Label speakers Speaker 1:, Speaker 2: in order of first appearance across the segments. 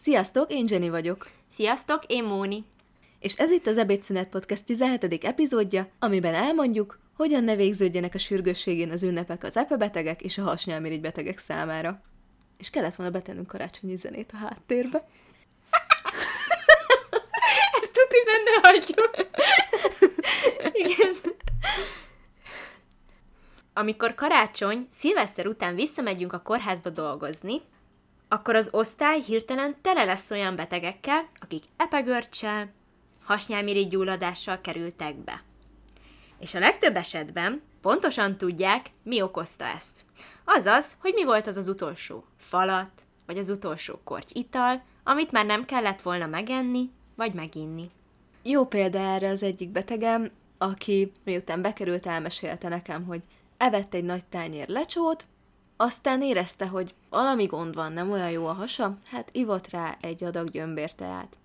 Speaker 1: Sziasztok, én Jenny vagyok.
Speaker 2: Sziasztok, én Móni.
Speaker 1: És ez itt az Ebédszünet Podcast 17. epizódja, amiben elmondjuk, hogyan ne végződjenek a sürgősségén az ünnepek az epebetegek és a hasnyálmirigy betegek számára. És kellett volna betennünk karácsonyi zenét a háttérbe.
Speaker 2: Ezt tuti benne hagyjuk. Igen. Amikor karácsony, szilveszter után visszamegyünk a kórházba dolgozni, akkor az osztály hirtelen tele lesz olyan betegekkel, akik epegörcsel, hasnyálmirigy gyulladással kerültek be. És a legtöbb esetben pontosan tudják, mi okozta ezt. Azaz, hogy mi volt az az utolsó falat, vagy az utolsó korty ital, amit már nem kellett volna megenni, vagy meginni.
Speaker 1: Jó példa erre az egyik betegem, aki miután bekerült, elmesélte nekem, hogy evett egy nagy tányér lecsót, aztán érezte, hogy valami gond van, nem olyan jó a hasa, hát ivott rá egy adag gyömbérteát.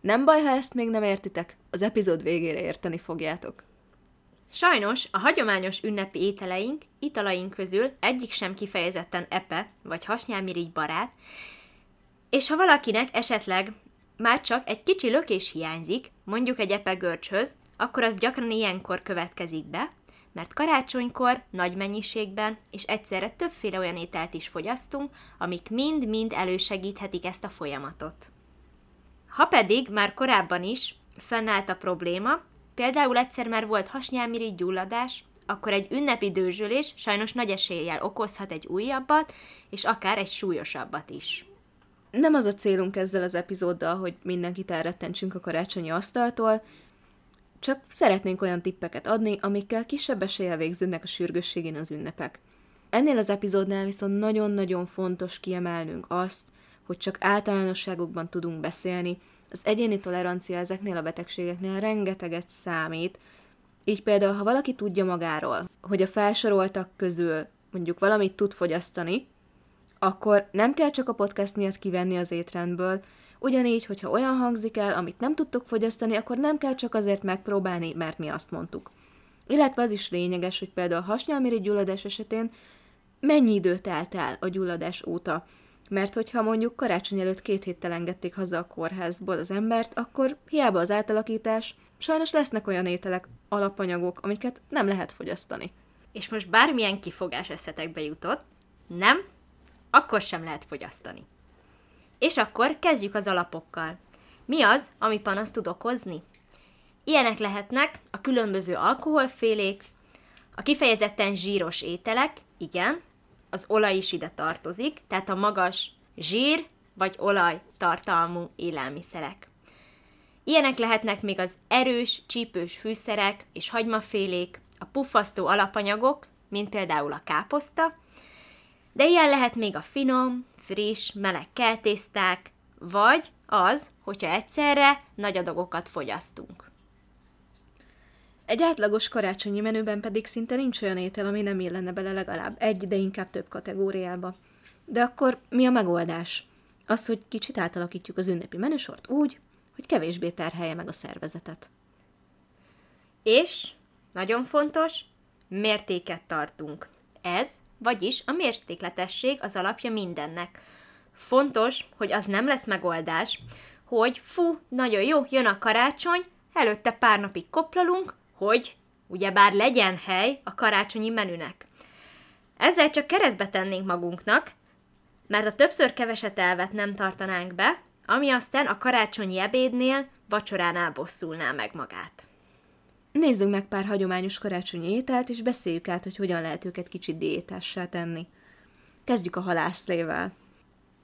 Speaker 1: Nem baj, ha ezt még nem értitek, az epizód végére érteni fogjátok.
Speaker 2: Sajnos a hagyományos ünnepi ételeink, italaink közül egyik sem kifejezetten epe vagy hasnyálmirigy barát, és ha valakinek esetleg már csak egy kicsi lökés hiányzik, mondjuk egy epe görcshöz, akkor az gyakran ilyenkor következik be, mert karácsonykor nagy mennyiségben és egyszerre többféle olyan ételt is fogyasztunk, amik mind-mind elősegíthetik ezt a folyamatot. Ha pedig már korábban is fennállt a probléma, például egyszer már volt hasnyálmirigy gyulladás, akkor egy ünnepi dőzsölés sajnos nagy eséllyel okozhat egy újabbat, és akár egy súlyosabbat is.
Speaker 1: Nem az a célunk ezzel az epizóddal, hogy mindenkit elrettentsünk a karácsonyi asztaltól, csak szeretnénk olyan tippeket adni, amikkel kisebb eséllyel végződnek a sürgősségén az ünnepek. Ennél az epizódnál viszont nagyon-nagyon fontos kiemelnünk azt, hogy csak általánosságokban tudunk beszélni, az egyéni tolerancia ezeknél a betegségeknél rengeteget számít, így például, ha valaki tudja magáról, hogy a felsoroltak közül mondjuk valamit tud fogyasztani, akkor nem kell csak a podcast miatt kivenni az étrendből, Ugyanígy, hogyha olyan hangzik el, amit nem tudtok fogyasztani, akkor nem kell csak azért megpróbálni, mert mi azt mondtuk. Illetve az is lényeges, hogy például a hasnyálmirigy gyulladás esetén mennyi idő telt el a gyulladás óta. Mert hogyha mondjuk karácsony előtt két héttel engedték haza a kórházból az embert, akkor hiába az átalakítás, sajnos lesznek olyan ételek, alapanyagok, amiket nem lehet fogyasztani.
Speaker 2: És most bármilyen kifogás eszetekbe jutott, nem, akkor sem lehet fogyasztani. És akkor kezdjük az alapokkal. Mi az, ami panaszt tud okozni? Ilyenek lehetnek a különböző alkoholfélék, a kifejezetten zsíros ételek, igen, az olaj is ide tartozik, tehát a magas zsír vagy olaj tartalmú élelmiszerek. Ilyenek lehetnek még az erős, csípős fűszerek és hagymafélék, a puffasztó alapanyagok, mint például a káposzta, de ilyen lehet még a finom, friss, meleg keltészták, vagy az, hogyha egyszerre nagy adagokat fogyasztunk.
Speaker 1: Egy átlagos karácsonyi menüben pedig szinte nincs olyan étel, ami nem illene bele legalább egy, de inkább több kategóriába. De akkor mi a megoldás? Az, hogy kicsit átalakítjuk az ünnepi menüsort úgy, hogy kevésbé terhelje meg a szervezetet.
Speaker 2: És, nagyon fontos, mértéket tartunk. Ez vagyis a mértékletesség az alapja mindennek. Fontos, hogy az nem lesz megoldás, hogy fú, nagyon jó, jön a karácsony, előtte pár napig koplalunk, hogy ugyebár legyen hely a karácsonyi menünek. Ezzel csak keresztbe tennénk magunknak, mert a többször keveset elvet nem tartanánk be, ami aztán a karácsonyi ebédnél, vacsoránál bosszulná meg magát.
Speaker 1: Nézzünk meg pár hagyományos karácsonyi ételt, és beszéljük át, hogy hogyan lehet őket kicsit diétássá tenni. Kezdjük a halászlével.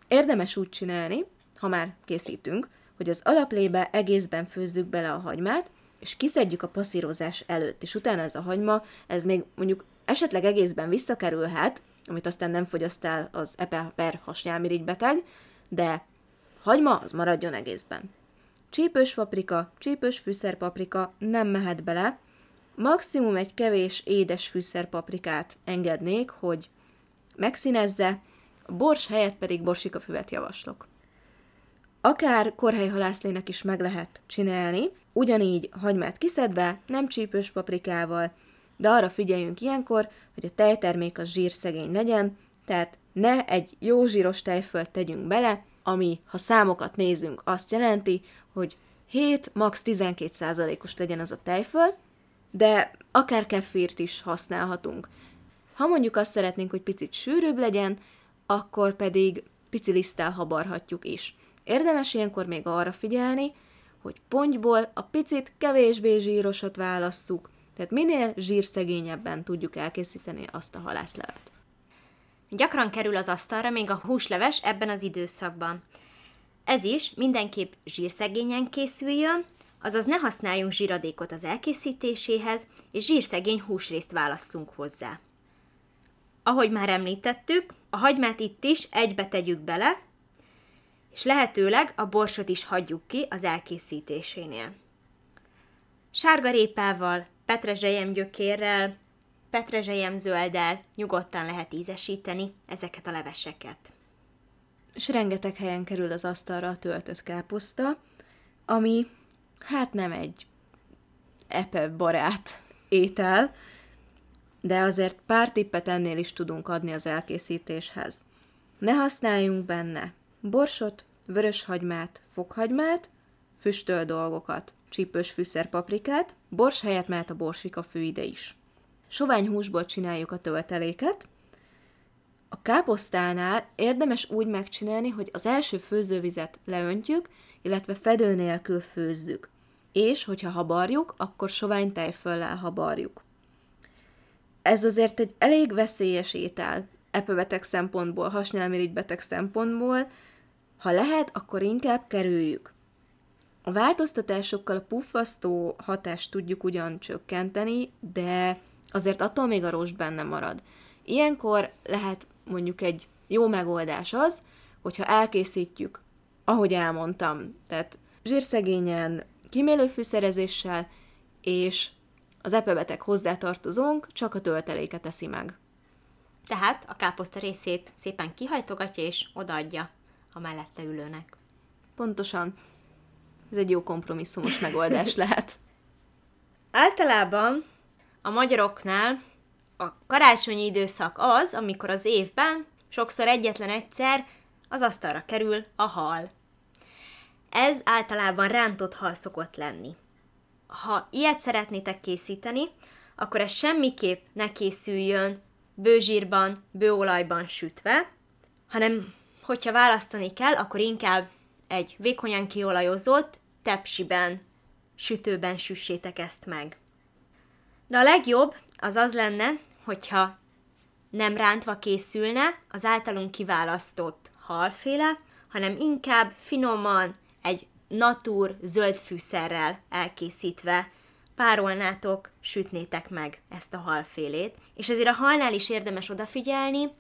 Speaker 1: Érdemes úgy csinálni, ha már készítünk, hogy az alaplébe egészben főzzük bele a hagymát, és kiszedjük a passzírozás előtt, és utána ez a hagyma, ez még mondjuk esetleg egészben visszakerülhet, amit aztán nem fogyaszt el az epe per beteg, de hagyma az maradjon egészben. Csípős paprika, csípős fűszerpaprika nem mehet bele, maximum egy kevés édes fűszerpaprikát engednék, hogy megszínezze, bors helyett pedig borsikafüvet javaslok. Akár korhelyhalászlének is meg lehet csinálni, ugyanígy hagymát kiszedve, nem csípős paprikával, de arra figyeljünk ilyenkor, hogy a tejtermék az zsírszegény legyen, tehát ne egy jó zsíros tejfölt tegyünk bele, ami, ha számokat nézünk, azt jelenti, hogy 7, max. 12 százalékos legyen az a tejföl, de akár kefírt is használhatunk. Ha mondjuk azt szeretnénk, hogy picit sűrűbb legyen, akkor pedig pici liszttel habarhatjuk is. Érdemes ilyenkor még arra figyelni, hogy pontyból a picit kevésbé zsírosat válasszuk, tehát minél zsírszegényebben tudjuk elkészíteni azt a halászlevet.
Speaker 2: Gyakran kerül az asztalra még a húsleves ebben az időszakban. Ez is mindenképp zsírszegényen készüljön, azaz ne használjunk zsíradékot az elkészítéséhez, és zsírszegény húsrészt válasszunk hozzá. Ahogy már említettük, a hagymát itt is egybe tegyük bele, és lehetőleg a borsot is hagyjuk ki az elkészítésénél. Sárgarépával, petrezselyem gyökérrel, petrezselyem zölddel nyugodtan lehet ízesíteni ezeket a leveseket.
Speaker 1: És rengeteg helyen kerül az asztalra a töltött káposzta, ami hát nem egy epe barát étel, de azért pár tippet ennél is tudunk adni az elkészítéshez. Ne használjunk benne borsot, vöröshagymát, fokhagymát, füstöl dolgokat, csípős fűszerpaprikát, bors helyett mehet a borsika ide is. Sovány húsból csináljuk a tölteléket. A káposztánál érdemes úgy megcsinálni, hogy az első főzővizet leöntjük, illetve fedő nélkül főzzük. És, hogyha habarjuk, akkor sovány tejföllel habarjuk. Ez azért egy elég veszélyes étel, epebeteg szempontból, hasnyálmirigy szempontból, ha lehet, akkor inkább kerüljük. A változtatásokkal a puffasztó hatást tudjuk ugyan csökkenteni, de azért attól még a rost benne marad. Ilyenkor lehet mondjuk egy jó megoldás az, hogyha elkészítjük, ahogy elmondtam, tehát zsírszegényen, kimélő fűszerezéssel, és az epebeteg hozzátartozónk csak a tölteléket eszi meg.
Speaker 2: Tehát a káposzta részét szépen kihajtogatja és odaadja a mellette ülőnek.
Speaker 1: Pontosan. Ez egy jó kompromisszumos megoldás lehet.
Speaker 2: Általában a magyaroknál a karácsonyi időszak az, amikor az évben sokszor egyetlen egyszer az asztalra kerül a hal. Ez általában rántott hal szokott lenni. Ha ilyet szeretnétek készíteni, akkor ez semmiképp ne készüljön bőzsírban, bőolajban sütve, hanem hogyha választani kell, akkor inkább egy vékonyan kiolajozott tepsiben, sütőben süssétek ezt meg. De a legjobb az az lenne, hogyha nem rántva készülne az általunk kiválasztott halféle, hanem inkább finoman egy natúr zöld fűszerrel elkészítve párolnátok, sütnétek meg ezt a halfélét. És azért a halnál is érdemes odafigyelni,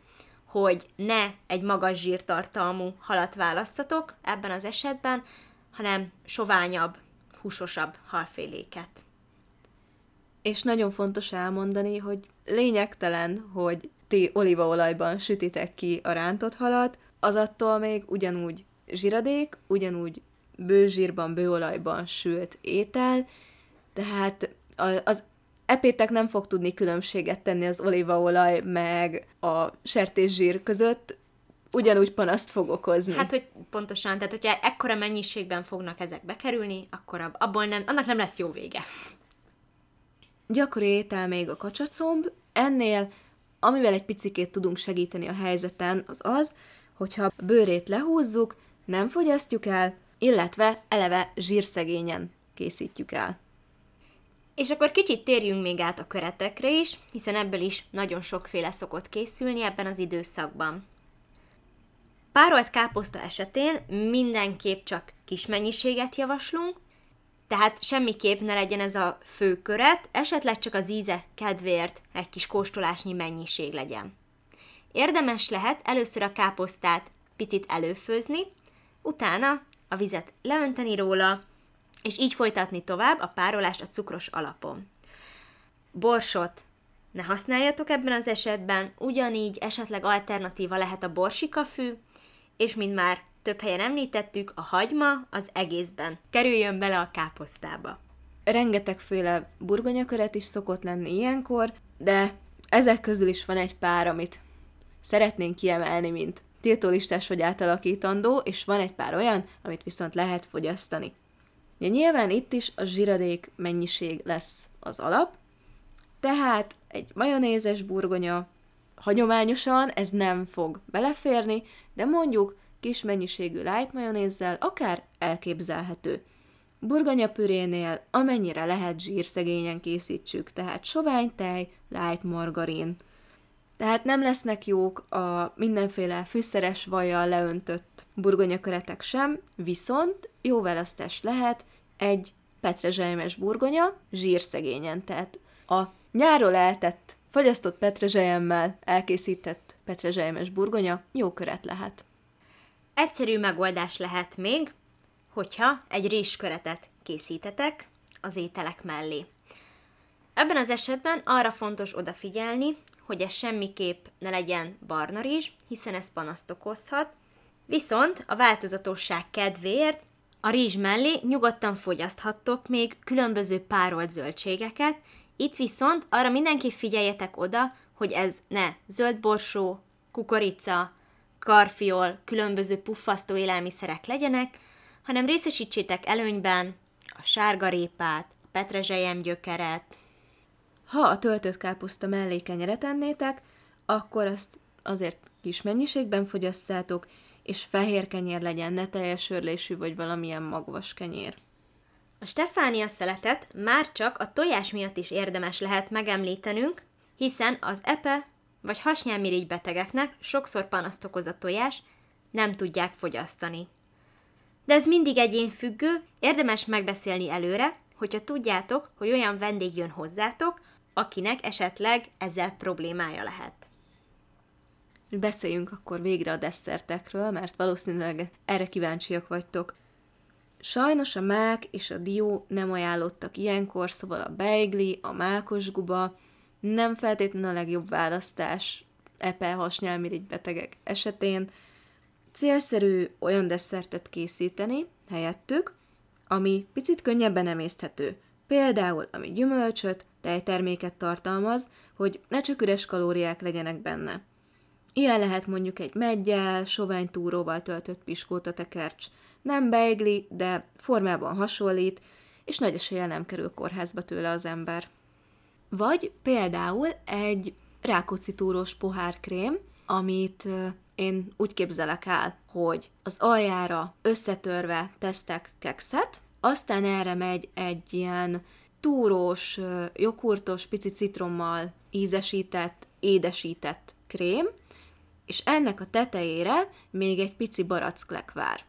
Speaker 2: hogy ne egy magas zsírtartalmú halat választatok ebben az esetben, hanem soványabb, húsosabb halféléket.
Speaker 1: És nagyon fontos elmondani, hogy lényegtelen, hogy ti olívaolajban sütitek ki a rántott halat, az attól még ugyanúgy zsiradék, ugyanúgy bőzsírban, bőolajban sült étel, tehát az epétek nem fog tudni különbséget tenni az olívaolaj meg a sertészsír között, ugyanúgy panaszt fog okozni.
Speaker 2: Hát, hogy pontosan, tehát hogyha ekkora mennyiségben fognak ezek bekerülni, akkor abból nem, annak nem lesz jó vége.
Speaker 1: Gyakori étel még a kacsacomb, ennél, amivel egy picikét tudunk segíteni a helyzeten, az az, hogyha a bőrét lehúzzuk, nem fogyasztjuk el, illetve eleve zsírszegényen készítjük el.
Speaker 2: És akkor kicsit térjünk még át a köretekre is, hiszen ebből is nagyon sokféle szokott készülni ebben az időszakban. Párolt káposzta esetén mindenképp csak kis mennyiséget javaslunk, tehát semmiképp ne legyen ez a fő köret, esetleg csak az íze kedvéért egy kis kóstolásnyi mennyiség legyen. Érdemes lehet először a káposztát picit előfőzni, utána a vizet leönteni róla, és így folytatni tovább a párolást a cukros alapon. Borsot ne használjatok ebben az esetben, ugyanígy esetleg alternatíva lehet a borsikafű, és mint már több helyen említettük, a hagyma az egészben kerüljön bele a káposztába.
Speaker 1: Rengetegféle burgonyaköret is szokott lenni ilyenkor, de ezek közül is van egy pár, amit szeretnénk kiemelni, mint tiltólistás vagy átalakítandó, és van egy pár olyan, amit viszont lehet fogyasztani. Ja, nyilván itt is a zsiradék mennyiség lesz az alap, tehát egy majonézes burgonya hagyományosan ez nem fog beleférni, de mondjuk kis mennyiségű light majonézzel akár elképzelhető. Burgonyapürénél amennyire lehet zsírszegényen készítsük, tehát sovány tej, light margarin. Tehát nem lesznek jók a mindenféle fűszeres vajjal leöntött burgonyaköretek sem, viszont jó választás lehet egy petrezselymes burgonya zsírszegényen, tehát a nyáról eltett, fagyasztott petrezselyemmel elkészített petrezselymes burgonya jó köret lehet.
Speaker 2: Egyszerű megoldás lehet még, hogyha egy rizsköretet készítetek az ételek mellé. Ebben az esetben arra fontos odafigyelni, hogy ez semmiképp ne legyen barna rizs, hiszen ez panaszt okozhat, viszont a változatosság kedvéért a rizs mellé nyugodtan fogyaszthattok még különböző párolt zöldségeket, itt viszont arra mindenki figyeljetek oda, hogy ez ne zöld borsó, kukorica, karfiol, különböző puffasztó élelmiszerek legyenek, hanem részesítsétek előnyben a sárgarépát, a petrezselyem gyökeret.
Speaker 1: Ha a töltött káposzta mellé kenyeret ennétek, akkor azt azért kis mennyiségben fogyasztátok, és fehér kenyér legyen, ne teljes örlésű vagy valamilyen magvas kenyér.
Speaker 2: A Stefánia szeletet már csak a tojás miatt is érdemes lehet megemlítenünk, hiszen az epe vagy hasnyálmirigy betegeknek sokszor panaszt okoz a tojás, nem tudják fogyasztani. De ez mindig egyén függő, érdemes megbeszélni előre, hogyha tudjátok, hogy olyan vendég jön hozzátok, akinek esetleg ezzel problémája lehet.
Speaker 1: Beszéljünk akkor végre a desszertekről, mert valószínűleg erre kíváncsiak vagytok. Sajnos a mák és a dió nem ajánlottak ilyenkor, szóval a beigli, a mákos guba nem feltétlenül a legjobb választás epe hasnyálmirigy betegek esetén. Célszerű olyan desszertet készíteni helyettük, ami picit könnyebben emészthető. Például, ami gyümölcsöt, tejterméket tartalmaz, hogy ne csak üres kalóriák legyenek benne. Ilyen lehet mondjuk egy meggyel, sovány túróval töltött piskóta tekercs, nem beigli, de formában hasonlít, és nagy eséllyel nem kerül kórházba tőle az ember. Vagy például egy rákocitúros pohárkrém, amit én úgy képzelek el, hogy az aljára összetörve tesztek kekszet, aztán erre megy egy ilyen túrós, joghurtos, pici citrommal ízesített, édesített krém, és ennek a tetejére még egy pici baracklekvár.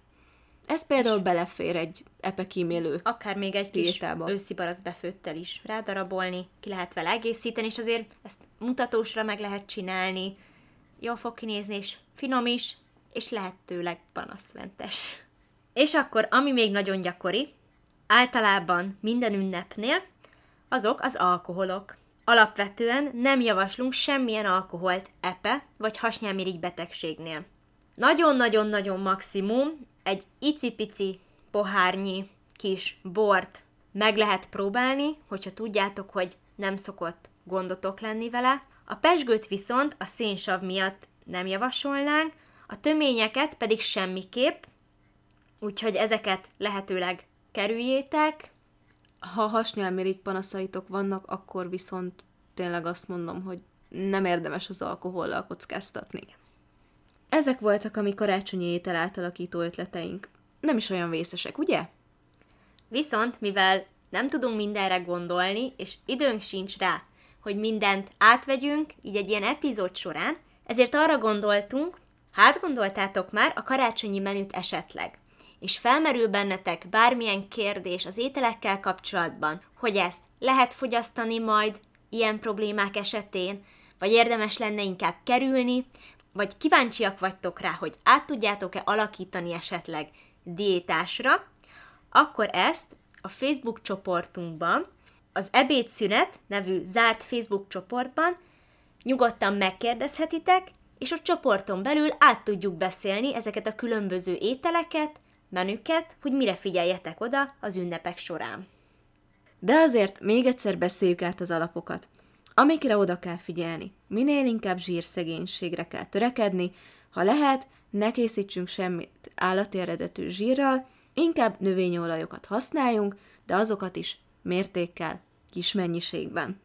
Speaker 1: Ez például belefér egy epekímélő
Speaker 2: Akár még egy kis diétába. őszi barasz befőttel is rádarabolni, ki lehet vele egészíteni, és azért ezt mutatósra meg lehet csinálni, jól fog kinézni, és finom is, és lehetőleg panaszmentes. És akkor, ami még nagyon gyakori, általában minden ünnepnél, azok az alkoholok. Alapvetően nem javaslunk semmilyen alkoholt epe vagy hasnyálmirigy betegségnél. Nagyon-nagyon-nagyon maximum egy icipici pohárnyi kis bort meg lehet próbálni, hogyha tudjátok, hogy nem szokott gondotok lenni vele. A pesgőt viszont a szénsav miatt nem javasolnánk, a töményeket pedig semmiképp, úgyhogy ezeket lehetőleg kerüljétek.
Speaker 1: Ha hasnyálmirigy panaszaitok vannak, akkor viszont tényleg azt mondom, hogy nem érdemes az alkohollal kockáztatni. Ezek voltak a mi karácsonyi étel átalakító ötleteink. Nem is olyan vészesek, ugye?
Speaker 2: Viszont, mivel nem tudunk mindenre gondolni, és időnk sincs rá, hogy mindent átvegyünk, így egy ilyen epizód során, ezért arra gondoltunk, hát gondoltátok már a karácsonyi menüt esetleg, és felmerül bennetek bármilyen kérdés az ételekkel kapcsolatban, hogy ezt lehet fogyasztani majd ilyen problémák esetén, vagy érdemes lenne inkább kerülni, vagy kíváncsiak vagytok rá, hogy át tudjátok-e alakítani esetleg diétásra, akkor ezt a Facebook csoportunkban, az Ebédszünet nevű zárt Facebook csoportban nyugodtan megkérdezhetitek, és a csoporton belül át tudjuk beszélni ezeket a különböző ételeket, menüket, hogy mire figyeljetek oda az ünnepek során.
Speaker 1: De azért még egyszer beszéljük át az alapokat amikre oda kell figyelni. Minél inkább zsírszegénységre kell törekedni, ha lehet, ne készítsünk semmit állati eredetű zsírral, inkább növényolajokat használjunk, de azokat is mértékkel, kis mennyiségben.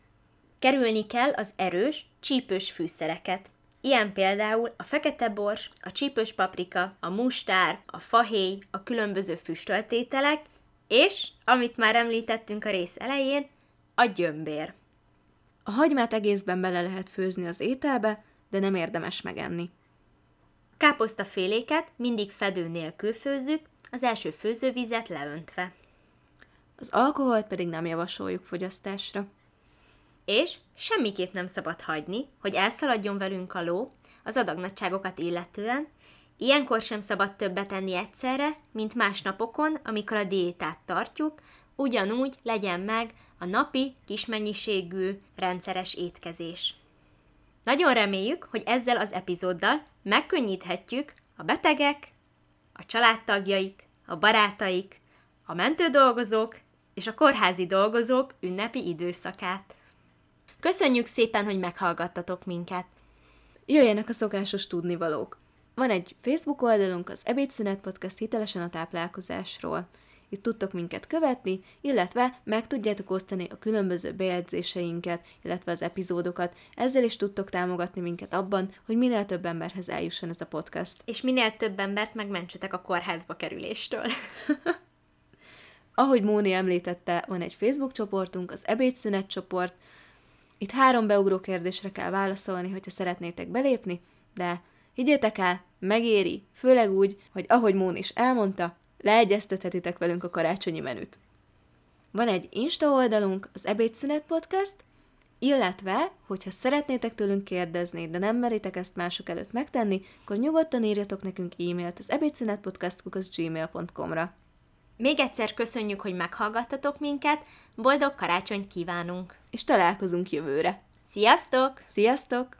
Speaker 2: Kerülni kell az erős, csípős fűszereket. Ilyen például a fekete bors, a csípős paprika, a mustár, a fahéj, a különböző füstöltételek, és, amit már említettünk a rész elején, a gyömbér.
Speaker 1: A hagymát egészben bele lehet főzni az ételbe, de nem érdemes megenni.
Speaker 2: Káposztaféléket mindig fedő nélkül főzzük, az első főzővizet leöntve.
Speaker 1: Az alkoholt pedig nem javasoljuk fogyasztásra.
Speaker 2: És semmiképp nem szabad hagyni, hogy elszaladjon velünk a ló az adagnagyságokat illetően, ilyenkor sem szabad többet enni egyszerre, mint más napokon, amikor a diétát tartjuk, ugyanúgy legyen meg a napi, kismennyiségű, rendszeres étkezés. Nagyon reméljük, hogy ezzel az epizóddal megkönnyíthetjük a betegek, a családtagjaik, a barátaik, a mentődolgozók és a kórházi dolgozók ünnepi időszakát. Köszönjük szépen, hogy meghallgattatok minket!
Speaker 1: Jöjjenek a szokásos tudnivalók! Van egy Facebook oldalunk, az Ebédszünet Podcast hitelesen a táplálkozásról. Itt tudtok minket követni, illetve meg tudjátok osztani a különböző bejegyzéseinket, illetve az epizódokat. Ezzel is tudtok támogatni minket abban, hogy minél több emberhez eljusson ez a podcast.
Speaker 2: És minél több embert megmentsetek a kórházba kerüléstől.
Speaker 1: Ahogy Móni említette, van egy Facebook csoportunk, az Ebédszünet csoport. Itt három beugró kérdésre kell válaszolni, hogyha szeretnétek belépni, de higgyétek el, megéri, főleg úgy, hogy ahogy Món is elmondta, leegyeztethetitek velünk a karácsonyi menüt. Van egy Insta oldalunk, az Ebédszünet Podcast, illetve, hogyha szeretnétek tőlünk kérdezni, de nem meritek ezt mások előtt megtenni, akkor nyugodtan írjatok nekünk e-mailt az ebédszünetpodcast.gmail.com-ra.
Speaker 2: Még egyszer köszönjük, hogy meghallgattatok minket, boldog karácsonyt kívánunk!
Speaker 1: És találkozunk jövőre!
Speaker 2: Sziasztok!
Speaker 1: Sziasztok!